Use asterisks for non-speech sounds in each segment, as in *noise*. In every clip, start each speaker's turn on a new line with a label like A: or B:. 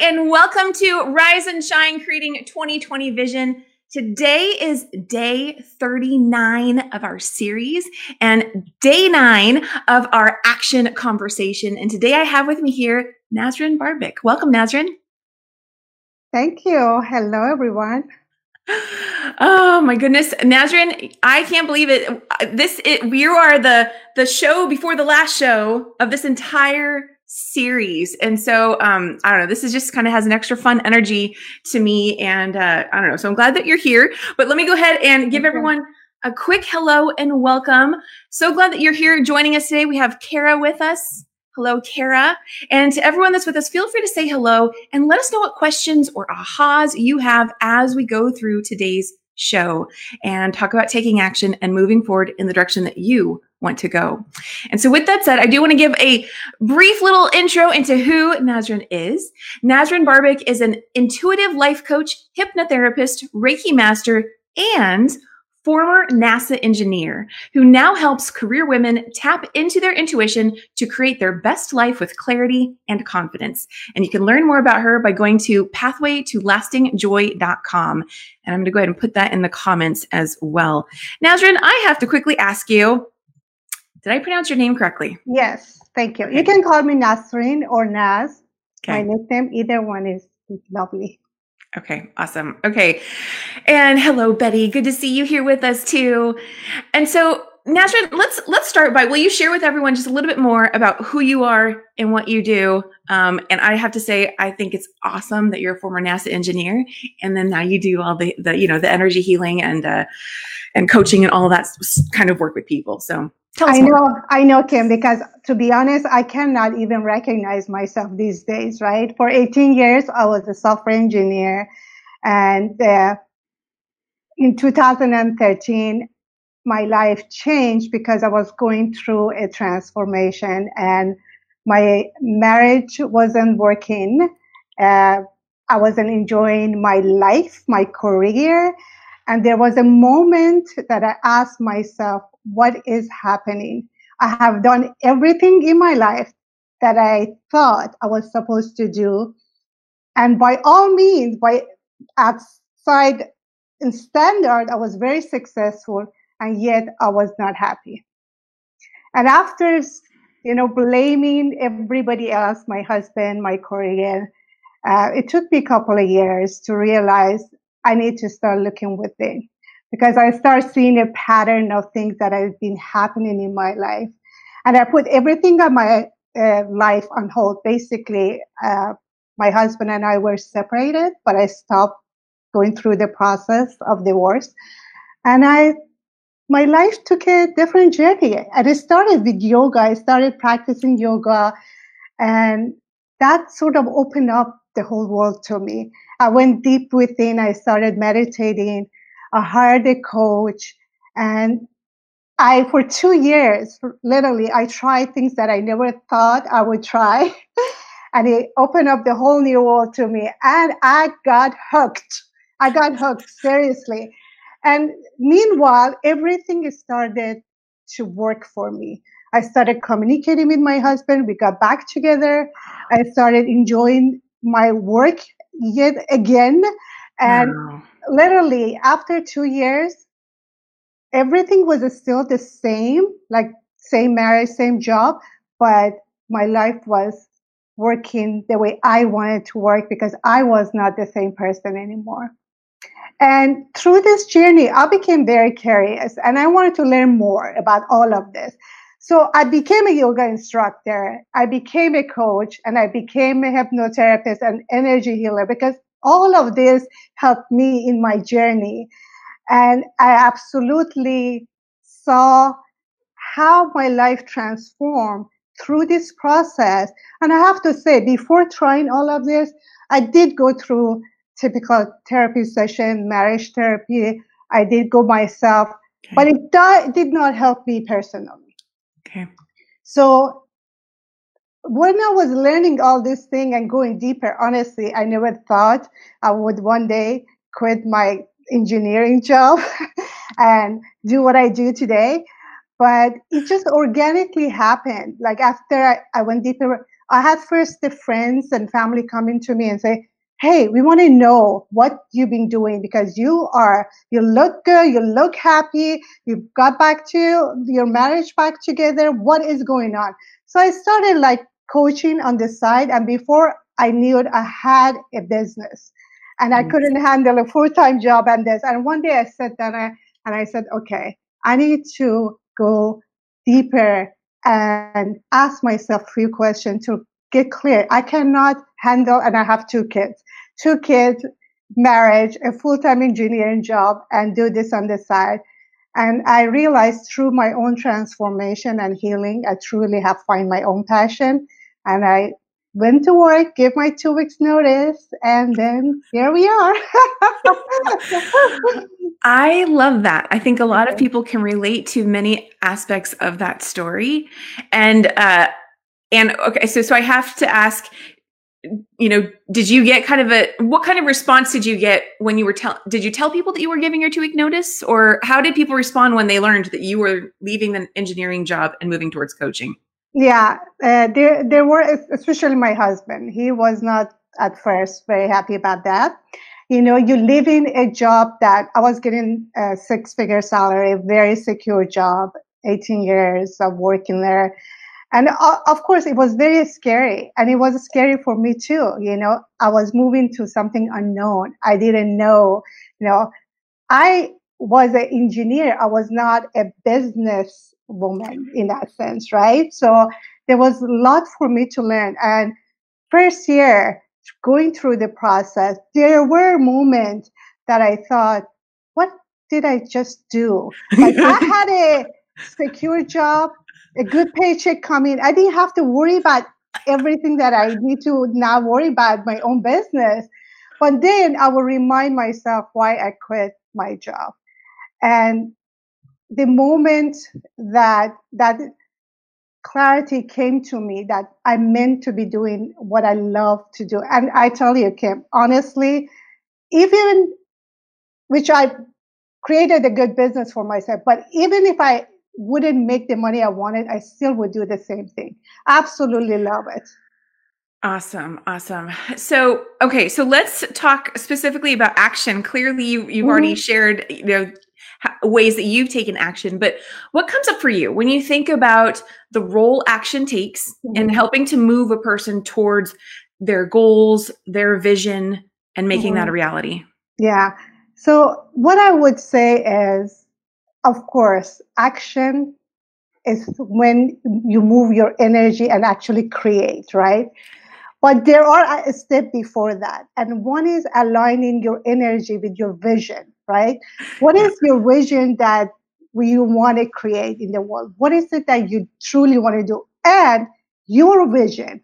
A: and welcome to Rise and Shine Creating 2020 Vision. Today is day 39 of our series and day nine of our action conversation. And today I have with me here Nazrin Barbic. Welcome, Nazrin.
B: Thank you. Hello, everyone. *sighs*
A: Oh my goodness, Nazrin! I can't believe it. This it, we are the the show before the last show of this entire series. And so, um, I don't know, this is just kind of has an extra fun energy to me. And uh, I don't know. So I'm glad that you're here. But let me go ahead and give everyone a quick hello and welcome. So glad that you're here joining us today. We have Kara with us. Hello, Kara. And to everyone that's with us, feel free to say hello and let us know what questions or ahas you have as we go through today's show and talk about taking action and moving forward in the direction that you want to go. And so, with that said, I do want to give a brief little intro into who Nazrin is. Nazrin Barbic is an intuitive life coach, hypnotherapist, Reiki master, and former NASA engineer who now helps career women tap into their intuition to create their best life with clarity and confidence. And you can learn more about her by going to pathwaytolastingjoy.com. And I'm going to go ahead and put that in the comments as well. Nazrin, I have to quickly ask you did I pronounce your name correctly?
B: Yes, thank you. You can call me Nasrin or Naz. Okay. My nickname, either one is lovely.
A: Okay, awesome. Okay. And hello, Betty. Good to see you here with us too. And so, Nasrin, let's let's start by will you share with everyone just a little bit more about who you are and what you do? Um, and I have to say, I think it's awesome that you're a former NASA engineer, and then now you do all the the you know the energy healing and uh, and coaching and all that kind of work with people. So
B: Tell I know, I know, Kim, because to be honest, I cannot even recognize myself these days, right? For 18 years, I was a software engineer. And uh, in 2013, my life changed because I was going through a transformation and my marriage wasn't working. Uh, I wasn't enjoying my life, my career. And there was a moment that I asked myself, what is happening. I have done everything in my life that I thought I was supposed to do. And by all means, by outside in standard, I was very successful, and yet I was not happy. And after, you know, blaming everybody else, my husband, my career, uh, it took me a couple of years to realize I need to start looking within because I start seeing a pattern of things that have been happening in my life. And I put everything on my uh, life on hold. Basically, uh, my husband and I were separated, but I stopped going through the process of divorce. And I, my life took a different journey. And it started with yoga. I started practicing yoga and that sort of opened up the whole world to me. I went deep within. I started meditating. I hired a coach and I, for two years, literally, I tried things that I never thought I would try. *laughs* and it opened up the whole new world to me. And I got hooked. I got hooked, seriously. And meanwhile, everything started to work for me. I started communicating with my husband. We got back together. I started enjoying my work yet again. And wow literally after two years, everything was still the same, like same marriage, same job, but my life was working the way I wanted to work because I was not the same person anymore. And through this journey, I became very curious and I wanted to learn more about all of this. So I became a yoga instructor, I became a coach, and I became a hypnotherapist and energy healer because all of this helped me in my journey. And I absolutely saw how my life transformed through this process. And I have to say, before trying all of this, I did go through typical therapy session, marriage therapy. I did go myself, okay. but it di- did not help me personally. Okay. So when I was learning all this thing and going deeper, honestly, I never thought I would one day quit my engineering *laughs* job and do what I do today. but it just organically happened. Like after I, I went deeper, I had first the friends and family coming to me and say, Hey, we want to know what you've been doing because you are, you look good, you look happy, you've got back to your marriage back together. What is going on? So I started like coaching on the side. And before I knew it, I had a business and I mm. couldn't handle a full time job and this. And one day I sat down and I said, okay, I need to go deeper and ask myself a few questions to get clear. I cannot handle, and I have two kids, two kids, marriage, a full time engineering job, and do this on the side. And I realized through my own transformation and healing, I truly have found my own passion. And I went to work, gave my two weeks notice, and then here we are. *laughs*
A: I love that. I think a lot of people can relate to many aspects of that story. And uh and okay, so so I have to ask you know, did you get kind of a what kind of response did you get when you were tell did you tell people that you were giving your 2 week notice or how did people respond when they learned that you were leaving the engineering job and moving towards coaching?
B: Yeah, uh, there there were especially my husband. He was not at first very happy about that. You know, you live in a job that I was getting a six figure salary, very secure job, 18 years of working there. And uh, of course, it was very scary. And it was scary for me too. You know, I was moving to something unknown. I didn't know, you know, I was an engineer. I was not a business woman in that sense, right? So there was a lot for me to learn. And first year, going through the process, there were moments that I thought, what did I just do? Like I *laughs* had a secure job, a good paycheck coming. I didn't have to worry about everything that I need to now worry about my own business. But then I will remind myself why I quit my job. And the moment that that clarity came to me that I meant to be doing what I love to do. And I tell you, Kim, honestly, even which I created a good business for myself, but even if I wouldn't make the money I wanted, I still would do the same thing. Absolutely love it.
A: Awesome, awesome. So, okay, so let's talk specifically about action. Clearly, you, you've mm-hmm. already shared, you know, ways that you've taken action. But what comes up for you when you think about the role action takes mm-hmm. in helping to move a person towards their goals, their vision, and making mm-hmm. that a reality?
B: Yeah. So, what I would say is, of course, action is when you move your energy and actually create, right? But there are a step before that. And one is aligning your energy with your vision, right? What is your vision that you want to create in the world? What is it that you truly want to do? And your vision,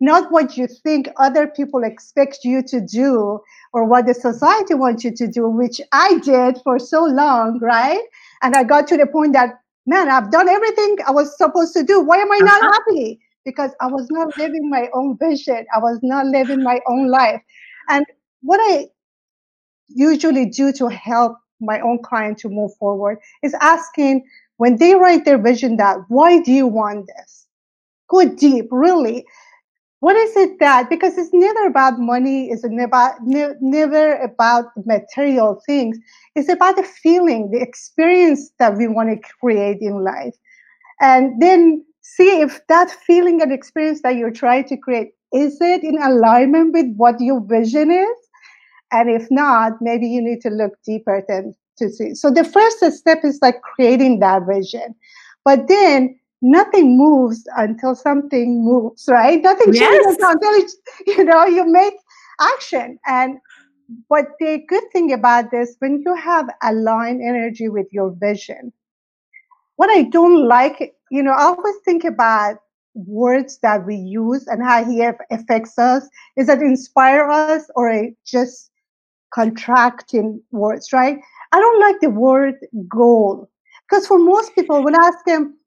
B: not what you think other people expect you to do or what the society wants you to do, which I did for so long, right? And I got to the point that, man, I've done everything I was supposed to do. Why am I not uh-huh. happy? because I was not living my own vision. I was not living my own life. And what I usually do to help my own client to move forward is asking when they write their vision that why do you want this? Go deep, really. What is it that, because it's never about money, it's never, never about material things. It's about the feeling, the experience that we want to create in life. And then see if that feeling and experience that you're trying to create is it in alignment with what your vision is and if not maybe you need to look deeper than to see so the first step is like creating that vision but then nothing moves until something moves right nothing yes. changes until you know you make action and but the good thing about this when you have aligned energy with your vision what I don't like, you know, I always think about words that we use and how he affects us. Is that inspire us or it just contracting words, right? I don't like the word goal because for most people, when I ask them,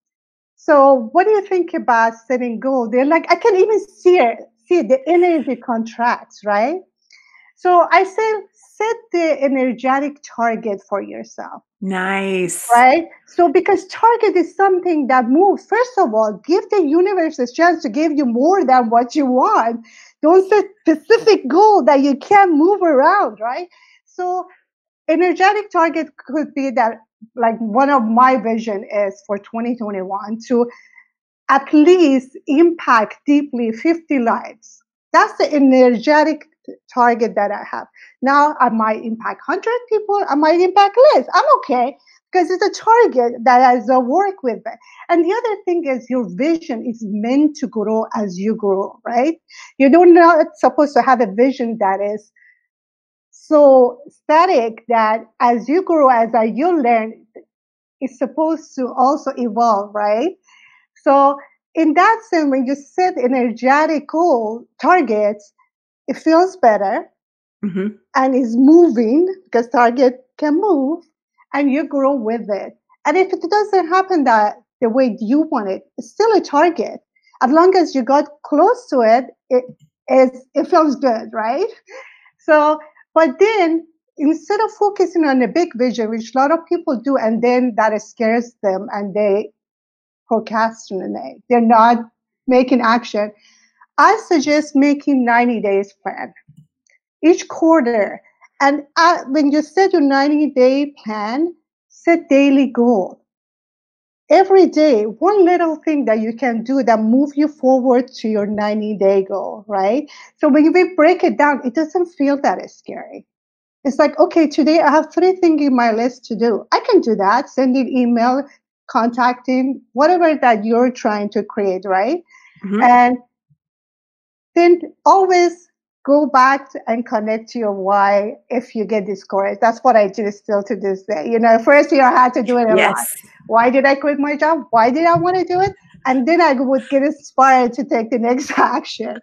B: so what do you think about setting goal? They're like, I can even see it, see it, the energy contracts, right? So I say, set the energetic target for yourself.
A: Nice.
B: Right? So, because target is something that moves, first of all, give the universe a chance to give you more than what you want. Don't set specific goal that you can't move around, right? So, energetic target could be that, like, one of my vision is for 2021 to at least impact deeply 50 lives. That's the energetic target that I have. Now I might impact 100 people, I might impact less. I'm okay because it's a target that I work with. And the other thing is your vision is meant to grow as you grow, right? You're not not supposed to have a vision that is so static that as you grow, as you learn, it's supposed to also evolve, right? So in that sense, when you set energetic goal targets, it feels better mm-hmm. and is moving because target can move and you grow with it. And if it doesn't happen that the way you want it, it's still a target. As long as you got close to it, it is it feels good, right? So, but then instead of focusing on a big vision, which a lot of people do, and then that scares them and they procrastinate. They're not making action. I suggest making 90 days plan each quarter. And uh, when you set your 90 day plan, set daily goal. Every day, one little thing that you can do that move you forward to your 90 day goal, right? So when we break it down, it doesn't feel that scary. It's like, okay, today I have three things in my list to do. I can do that. Sending email, contacting, whatever that you're trying to create, right? Mm-hmm. And then always go back and connect to your why if you get discouraged. That's what I do still to this day. You know, first year I had to do it a yes. lot. Why did I quit my job? Why did I want to do it? And then I would get inspired to take the next *laughs* action.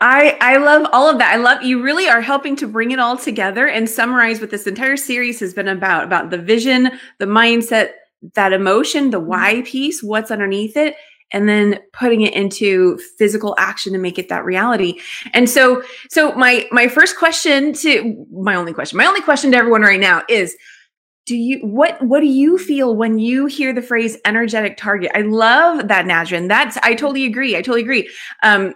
A: I I love all of that. I love you really are helping to bring it all together and summarize what this entire series has been about about the vision, the mindset, that emotion, the why mm-hmm. piece, what's underneath it, and then putting it into physical action to make it that reality. And so, so my my first question to my only question, my only question to everyone right now is do you what what do you feel when you hear the phrase energetic target i love that Nasrin. that's i totally agree i totally agree um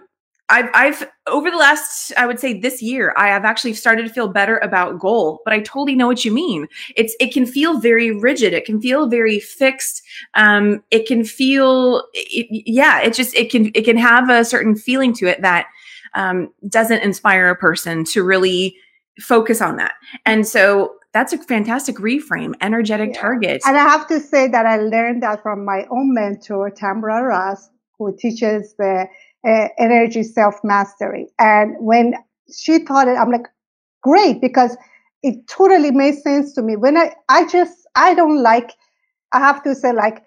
A: I've, I've over the last, I would say this year, I have actually started to feel better about goal, but I totally know what you mean. It's, it can feel very rigid. It can feel very fixed. Um, it can feel, it, yeah, it just, it can, it can have a certain feeling to it that, um, doesn't inspire a person to really focus on that. And so that's a fantastic reframe, energetic yeah. targets.
B: And I have to say that I learned that from my own mentor, Tamra Ross, who teaches the uh, energy self mastery. And when she taught it, I'm like, great, because it totally made sense to me. When I, I just, I don't like, I have to say, like,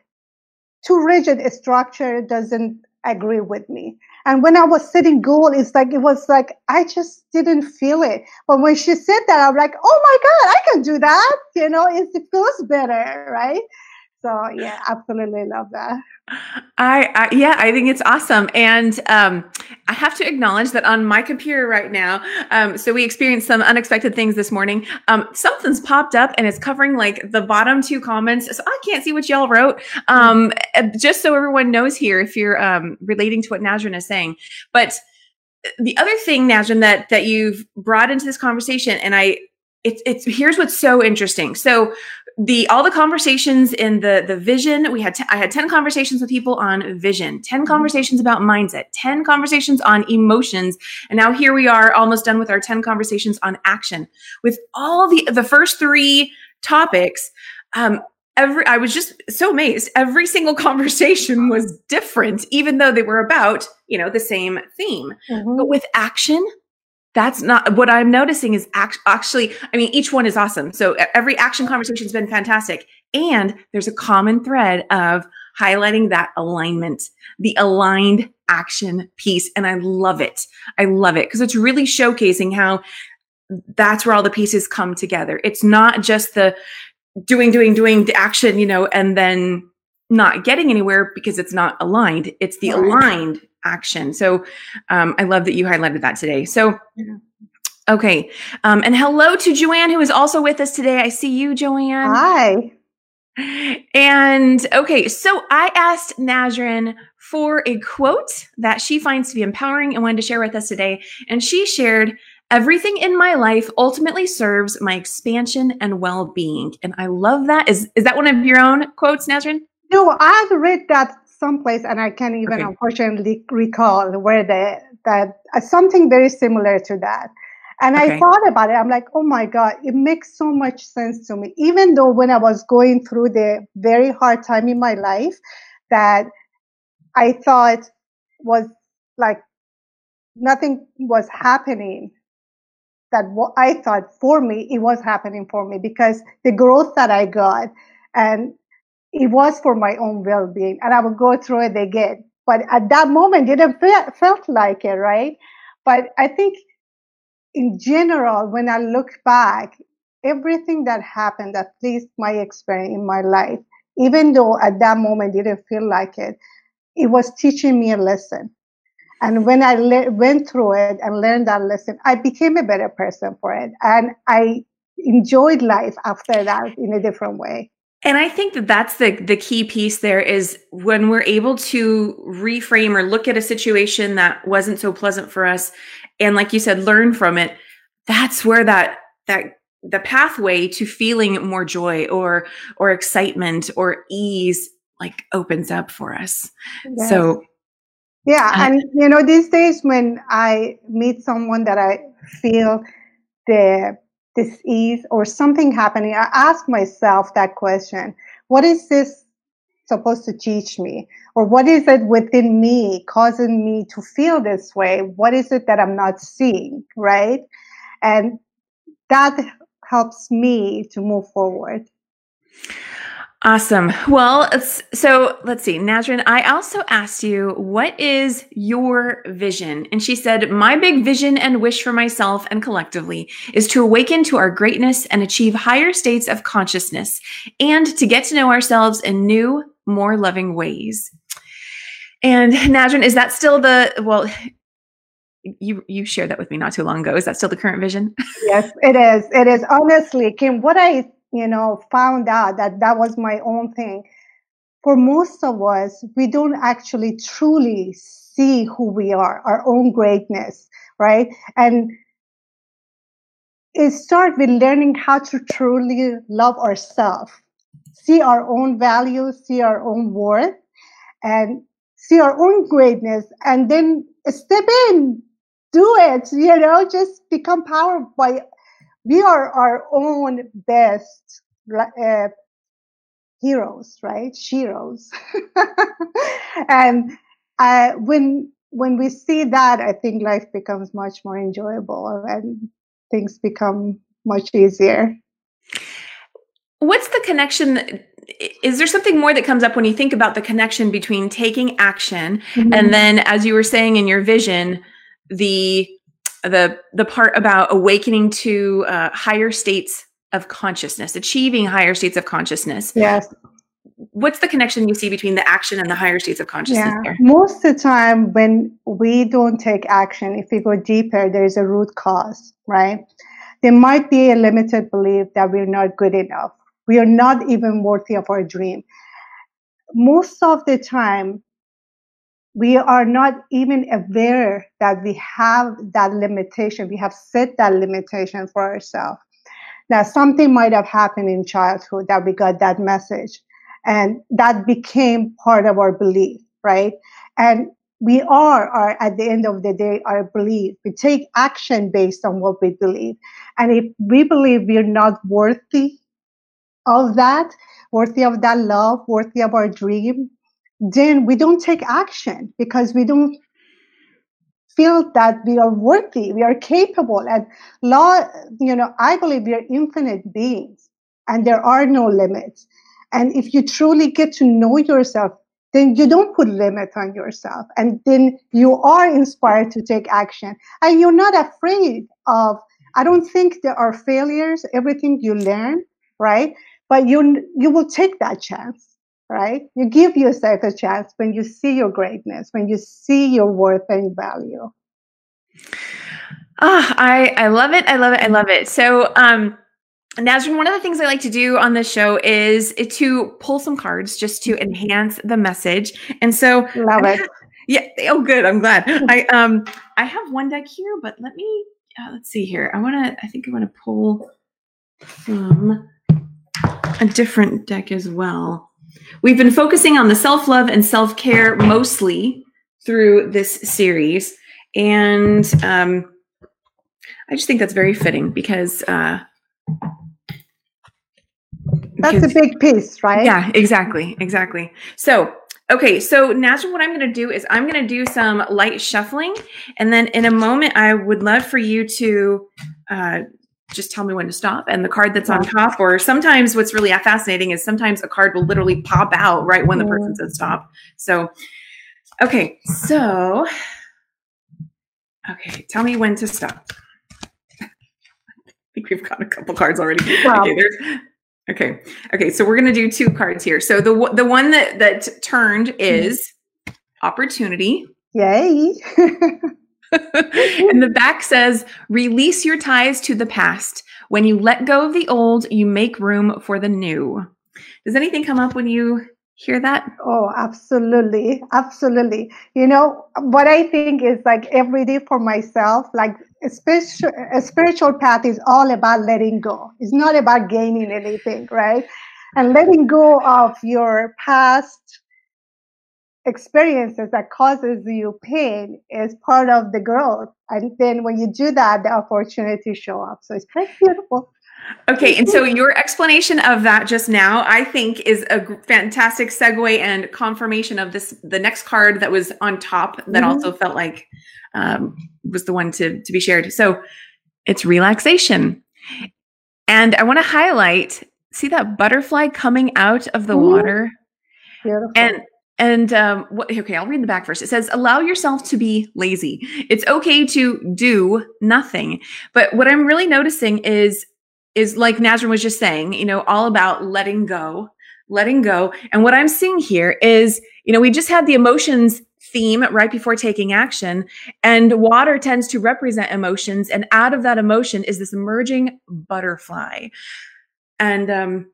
B: too rigid a structure doesn't agree with me. And when I was setting goal, it's like, it was like, I just didn't feel it. But when she said that, I'm like, oh my God, I can do that. You know, it feels better, right? So yeah, absolutely love that.
A: I, I, yeah, I think it's awesome, and um, I have to acknowledge that on my computer right now. Um, so we experienced some unexpected things this morning. Um, something's popped up, and it's covering like the bottom two comments. So I can't see what y'all wrote. Um, uh, just so everyone knows here, if you're um, relating to what Nazrin is saying, but the other thing, Nazrin, that that you've brought into this conversation, and I it's it's here's what's so interesting. So the all the conversations in the the vision we had t- I had 10 conversations with people on vision 10 mm-hmm. conversations about mindset 10 conversations on emotions and now here we are almost done with our 10 conversations on action with all the the first 3 topics um every I was just so amazed every single *laughs* conversation was different even though they were about you know the same theme mm-hmm. but with action that's not what I'm noticing is act, actually, I mean, each one is awesome. So every action conversation has been fantastic. And there's a common thread of highlighting that alignment, the aligned action piece. And I love it. I love it because it's really showcasing how that's where all the pieces come together. It's not just the doing, doing, doing the action, you know, and then not getting anywhere because it's not aligned. It's the aligned action. So um, I love that you highlighted that today. So Okay. Um, and hello to Joanne, who is also with us today. I see you, Joanne.
B: Hi.
A: And okay, so I asked Nazrin for a quote that she finds to be empowering and wanted to share with us today. And she shared, Everything in my life ultimately serves my expansion and well-being. And I love that. Is is that one of your own quotes, Nazrin?
B: No, I've read that someplace and I can't even
A: Okay.
B: unfortunately recall where the that uh, something very similar to that. And I thought about it. I'm like, oh my God, it makes so much sense to me. Even though when I was going through the very hard time in my life that I thought was like nothing was happening that what I thought for me, it was happening for me because the growth that I got and it was for my own well-being and I would go through it again. But at that moment, it didn't felt like it, right? But I think in general, when I look back, everything that happened, at least my experience in my life, even though at that moment didn't feel like it, it was teaching me a lesson. And when I le- went through it and learned that lesson, I became a better person for it. And I enjoyed life after that in a different way.
A: And I think that that's the the key piece there is when we're able to reframe or look at a situation that wasn't so pleasant for us and like you said learn from it that's where that that the pathway to feeling more joy or or excitement or ease like opens up for us.
B: Yes.
A: So
B: Yeah,
A: I-
B: and you know, these days when I meet someone that I feel the disease or something happening, I ask myself that question: What is this supposed to teach me, or what is it within me causing me to feel this way? What is it that I'm not seeing, right? And that helps me to move forward.
A: Awesome. Well, so let's see. Nazrin, I also asked you, what is your vision? And she said, My big vision and wish for myself and collectively is to awaken to our greatness and achieve higher states of consciousness and to get to know ourselves in new, more loving ways. And Nazrin, is that still the, well, you you shared that with me not too long ago. Is that still the current vision?
B: Yes, it is. It is. Honestly, Kim, what I, you know, found out that that was my own thing. For most of us, we don't actually truly see who we are, our own greatness, right? And it starts with learning how to truly love ourselves, see our own values, see our own worth, and see our own greatness, and then step in, do it, you know, just become powerful by we are our own best uh, heroes, right? Sheroes. *laughs* and uh, when when we see that, I think life becomes much more enjoyable and things become much easier.
A: What's the connection? Is there something more that comes up when you think about the connection between taking action
B: Mm-hmm.
A: and then, as you were saying in your vision, the the the part about awakening to uh, higher states of consciousness, achieving higher states of consciousness?
B: yes,
A: What's the connection you see between the action and the higher states of consciousness
B: yeah.
A: there?
B: Most of the time, when we don't take action, if we go deeper, there is a root cause, right? There might be a limited belief that we're not good enough. We are not even worthy of our dream. Most of the time, we are not even aware that we have that limitation. We have set that limitation for ourselves. Now, something might have happened in childhood that we got that message, and that became part of our belief, right? And we are, are at the end of the day, our belief. We take action based on what we believe. And if we believe we're not worthy of that, worthy of that love, worthy of our dream, then we don't take action because we don't feel that we are worthy, we are capable. And law, you know, I believe we are infinite beings and there are no limits. And if you truly get to know yourself, then you don't put limit on yourself. And then you are inspired to take action. And you're not afraid of, I don't think there are failures, everything you learn, right? But you you will take that chance right? You give yourself a chance when you see your greatness, when you see your worth and value.
A: Ah, I I love it. I love it. I love it. So, um, Nazrin, one of the things I like to do on this show is to pull some cards just to enhance the message. And so,
B: love it. *laughs*
A: Yeah. Oh, good. I'm glad. *laughs* I um I have one deck here, but let me uh, let's see here. I want to. I think I want to pull from a different deck as well. We've been focusing on the self love and self care mostly through this series, and um, I just think that's very fitting because. Uh,
B: that's because, a big piece, right?
A: Yeah, exactly, exactly. So Okay, so Nazrin, what I'm going to do is I'm going to do some light shuffling, and then in a moment, I would love for you to uh, just tell me when to stop. And the card that's on top, or sometimes what's really fascinating is sometimes a card will literally pop out right when the person says stop. So, okay, so okay, tell me when to stop. *laughs* I think we've got a couple cards already. Wow. Okay, there's Okay. Okay. So we're going to do two cards here. So the the one that that turned mm-hmm. is opportunity.
B: Yay. *laughs* *laughs*
A: and the back says release your ties to the past. When you let go of the old, you make room for the new. Does anything come up when you hear that?
B: Oh, absolutely. Absolutely. You know, what I think is like every day for myself, like a spiritual, a spiritual path is all about letting go. It's not about gaining anything, right? And letting go of your past experiences that causes you pain is part of the growth. And then when you do that, the opportunities show up. So it's quite beautiful.
A: Okay, and so your explanation of that just now, I think, is a fantastic segue and confirmation of this. The next card that was on top that mm-hmm. also felt like um, was the one to to be shared. So it's relaxation, and I want to highlight. See that butterfly coming out of the mm-hmm. water,
B: Beautiful.
A: and and um, okay, I'll read the back first. It says, allow yourself to be lazy. It's okay to do nothing. But what I'm really noticing is is like Nazrin was just saying, you know, all about letting go, letting go. And what I'm seeing here is, you know, we just had the emotions theme right before taking action, and water tends to represent emotions. And out of that emotion is this emerging butterfly. And um,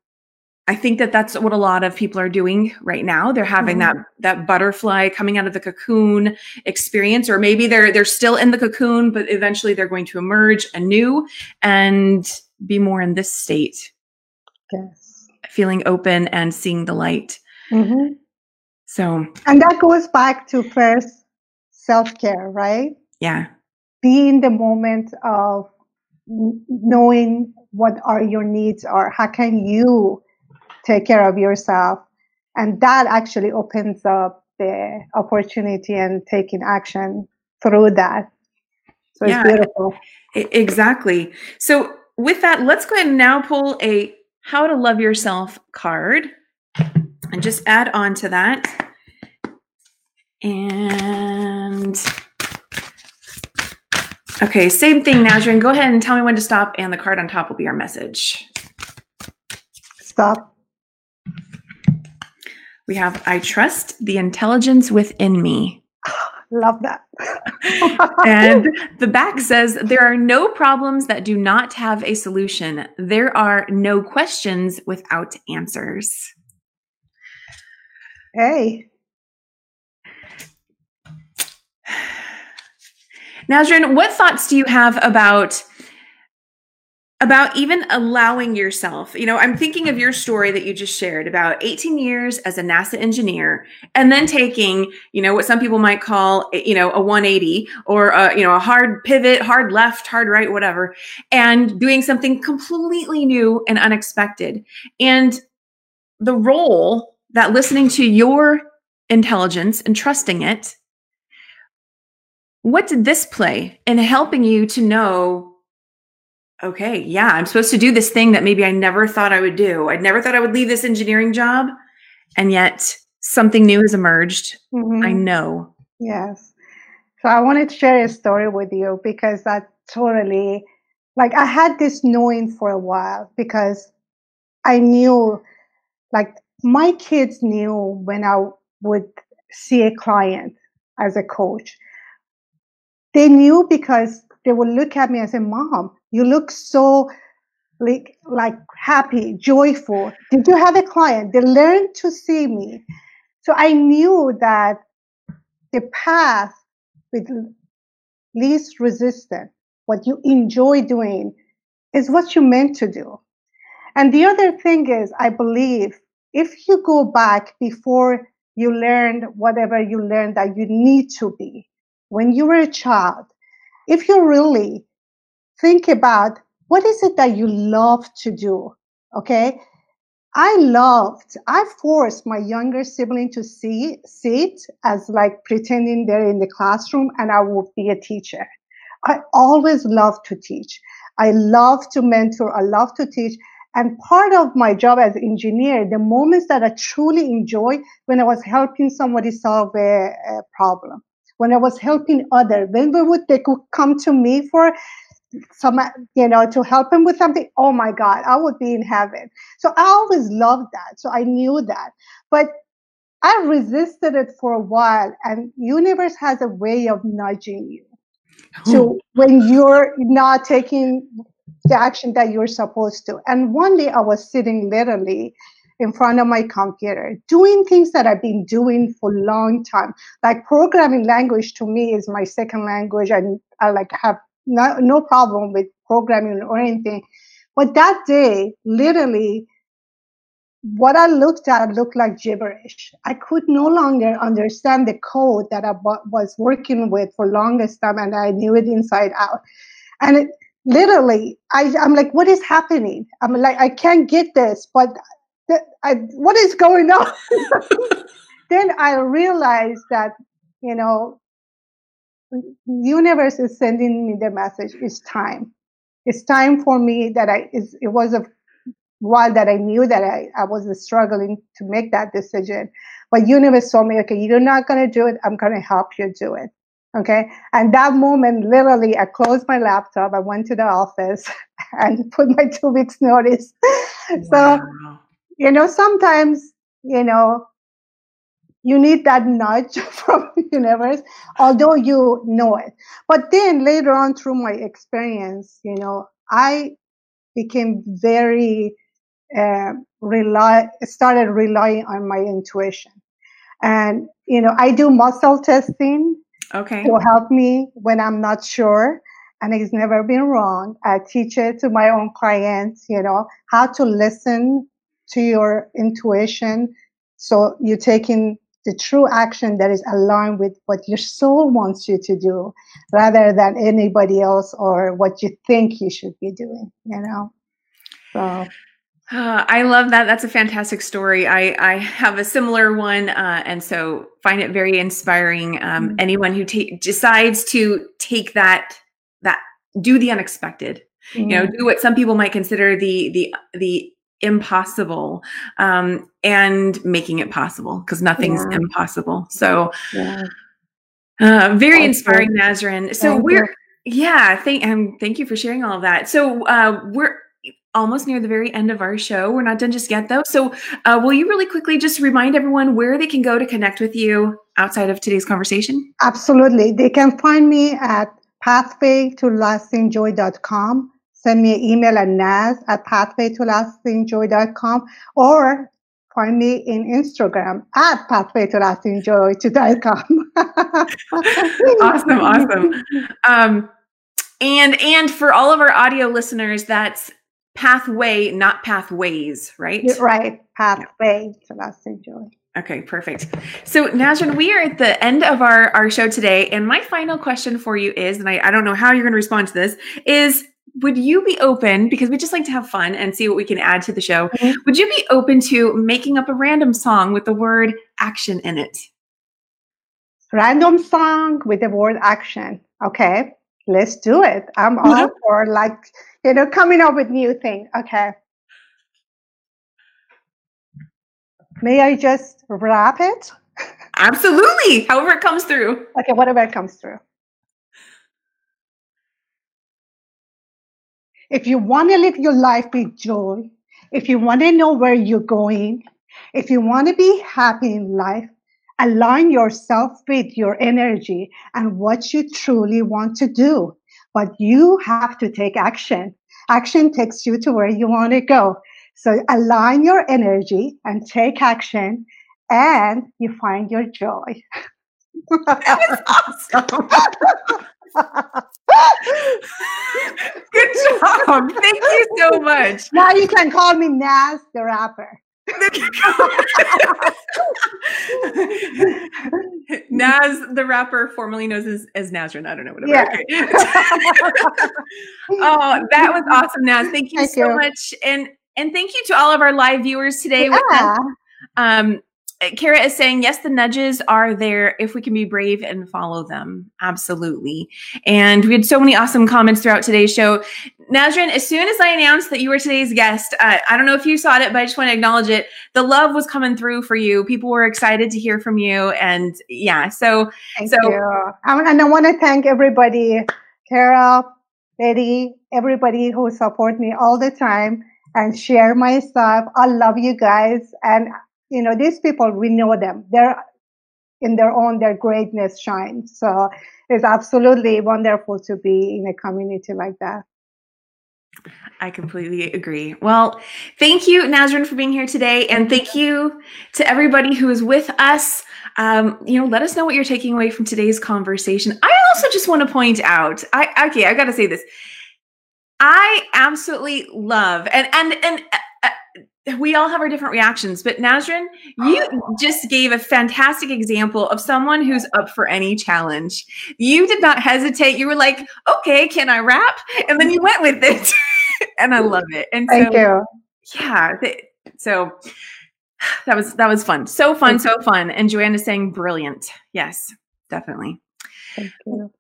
A: I think that that's what a lot of people are doing right now. They're having mm-hmm. that that butterfly coming out of the cocoon experience, or maybe they're they're still in the cocoon, but eventually they're going to emerge anew and be more in this state.
B: Yes.
A: Feeling open and seeing the light.
B: Mm-hmm.
A: So,
B: and that goes back to first self care, right?
A: Yeah.
B: Be in the moment of knowing what are your needs are. How can you take care of yourself? And that actually opens up the opportunity and taking action through that. So yeah, it's beautiful.
A: Exactly. So with that, let's go ahead and now pull a how to love yourself card and just add on to that. And okay, same thing, Nazrin. Go ahead and tell me when to stop, and the card on top will be our message.
B: Stop.
A: We have I trust the intelligence within me. *laughs*
B: Love that. *laughs* *laughs*
A: and the back says there are no problems that do not have a solution. There are no questions without answers.
B: Hey. *sighs*
A: Nazrin, what thoughts do you have about about even allowing yourself you know i'm thinking of your story that you just shared about 18 years as a nasa engineer and then taking you know what some people might call you know a 180 or a, you know a hard pivot hard left hard right whatever and doing something completely new and unexpected. And the role that listening to your intelligence and trusting it what did this play in helping you to know okay, yeah, I'm supposed to do this thing that maybe I never thought I would do. I never thought I would leave this engineering job. And yet something new has emerged. Mm-hmm. I know.
B: Yes. So I wanted to share a story with you because that totally, like, I had this knowing for a while because I knew, like, my kids knew when I would see a client as a coach. They knew because they would look at me and say, Mom, you look so like, like happy, joyful. Did you have a client? They learned to see me. So I knew that the path with least resistance, what you enjoy doing, is what you meant to do. And the other thing is, I believe if you go back before you learned whatever you learned that you need to be when you were a child, if you really think about what is it that you love to do, okay? I loved, I forced my younger sibling to see sit as like pretending they're in the classroom and I would be a teacher. I always loved to teach. I love to mentor. I love to teach. And part of my job as engineer, the moments that I truly enjoy when I was helping somebody solve a, a problem, when I was helping others, when they would they could come to me for some, you know, to help him with something. Oh my God, I would be in heaven. So I always loved that. So I knew that, but I resisted it for a while, and universe has a way of nudging you. So when you're not taking the action that you're supposed to. And one day I was sitting literally in front of my computer doing things that I've been doing for a long time. Like programming language to me is my second language and I like have no, no problem with programming or anything. But that day, literally, what I looked at looked like gibberish. I could no longer understand the code that I was working with for longest time and I knew it inside out. And it, literally I, i'm like what is happening i'm like i can't get this but th- I, what is going on *laughs* then i realized that you know universe is sending me the message it's time it's time for me that i it was a while that i knew that i, I was struggling to make that decision but universe told me okay you're not going to do it i'm going to help you do it Okay. And that moment, literally, I closed my laptop. I went to the office *laughs* and put my two weeks notice. *laughs* Wow. So, you know, sometimes, you know, you need that nudge *laughs* from the universe, although you know it. But then later on through my experience, you know, I became very, uh, rely, started relying on my intuition. And, you know, I do muscle testing
A: okay.
B: to help me when I'm not sure. And it's never been wrong. I teach it to my own clients, you know, how to listen to your intuition. So you're taking the true action that is aligned with what your soul wants you to do rather than anybody else or what you think you should be doing, you know? So
A: uh, I love that. That's a fantastic story. I, I have a similar one, uh, and so find it very inspiring. Um, mm-hmm. Anyone who ta- decides to take that that do the unexpected, mm-hmm. you know, mm-hmm. do what some people might consider the the the impossible, um, and making it possible because nothing's yeah. impossible. So, yeah. uh, very inspiring, Nazrin. So thank we're you. yeah, thank um, thank you for sharing all of that. So uh, we're almost near the very end of our show. We're not done just yet, though. So, uh, will you really quickly just remind everyone where they can go to connect with you outside of today's conversation?
B: Absolutely. They can find me at pathwaytolastingjoy.com. Send me an email at naz at pathwaytolastingjoy.com or find me in Instagram at pathwaytolastingjoy.com. *laughs*
A: awesome, awesome. Um, and and for all of our audio listeners, that's pathway, not pathways, right?
B: Right, pathway to lasting joy.
A: Okay, perfect. So, Nazrin, we are at the end of our, our show today. And my final question for you is, and I, I don't know how you're going to respond to this, is would you be open, because we just like to have fun and see what we can add to the show, mm-hmm. would you be open to making up a random song with the word action in it?
B: Random song with the word action. Okay, let's do it. I'm all for like you know, coming up with new things. Okay. May I just wrap it? *laughs*
A: Absolutely. However it comes through.
B: Okay, whatever it comes through. If you want to live your life with joy, if you want to know where you're going, if you want to be happy in life, align yourself with your energy and what you truly want to do. but you have to take action. Action takes you to where you want to go. So align your energy and take action, and you find your joy. *laughs*
A: That's awesome. *laughs* Good job. Thank you so much.
B: Now you can call me Nas the rapper. *laughs*
A: Naz, the rapper, formerly known as, as Nazrin. I don't know whatever. Yeah. *laughs* oh, that was awesome, Naz. Thank you thank so you. much, and and thank you to all of our live viewers today. Yeah. Um, Kara is saying, yes, the nudges are there if we can be brave and follow them. Absolutely. And we had so many awesome comments throughout today's show. Nazrin, as soon as I announced that you were today's guest, uh, I don't know if you saw it, but I just want to acknowledge it. The love was coming through for you. People were excited to hear from you. And yeah, so.
B: Thank
A: so,
B: you. And I want to thank everybody, Kara, Betty, everybody who support me all the time and share my stuff. I love you guys. And you know, these people, we know them. They're in their own, their greatness shines. So it's absolutely wonderful to be in a community like that.
A: I completely agree. Well, thank you, Nazrin, for being here today. And thank you to everybody who is with us. Um, you know, let us know what you're taking away from today's conversation. I also just want to point out, I okay, I gotta say this. I absolutely love and and and we all have our different reactions, but Nazrin, you just gave a fantastic example of someone who's up for any challenge. You did not hesitate. You were like, okay, can I rap? And then you went with it. *laughs* and I love it. And
B: Thank
A: so,
B: you.
A: Yeah. So that was that was fun. So fun, so fun. And Joanna saying brilliant. Yes, definitely.
B: Thank you.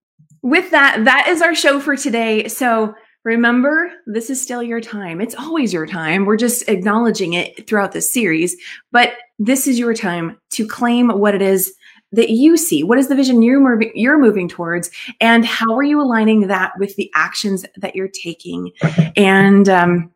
A: With that, that is our show for today. So Remember, this is still your time. It's always your time. We're just acknowledging it throughout this series, but this is your time to claim what it is that you see. What is the vision you're moving, you're moving towards, and how are you aligning that with the actions that you're taking? And um,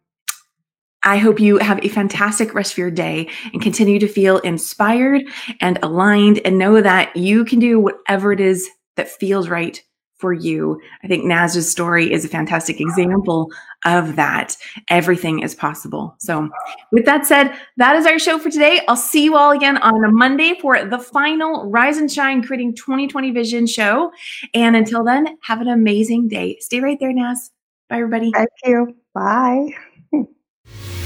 A: I hope you have a fantastic rest of your day and continue to feel inspired and aligned, and know that you can do whatever it is that feels right for you. I think Naz's story is a fantastic example of that. Everything is possible. So, with that said, that is our show for today. I'll see you all again on a Monday for the final Rise and Shine Creating 2020 Vision show. And until then, have an amazing day. Stay right there, Naz. Bye, everybody.
B: Thank you. Bye. *laughs*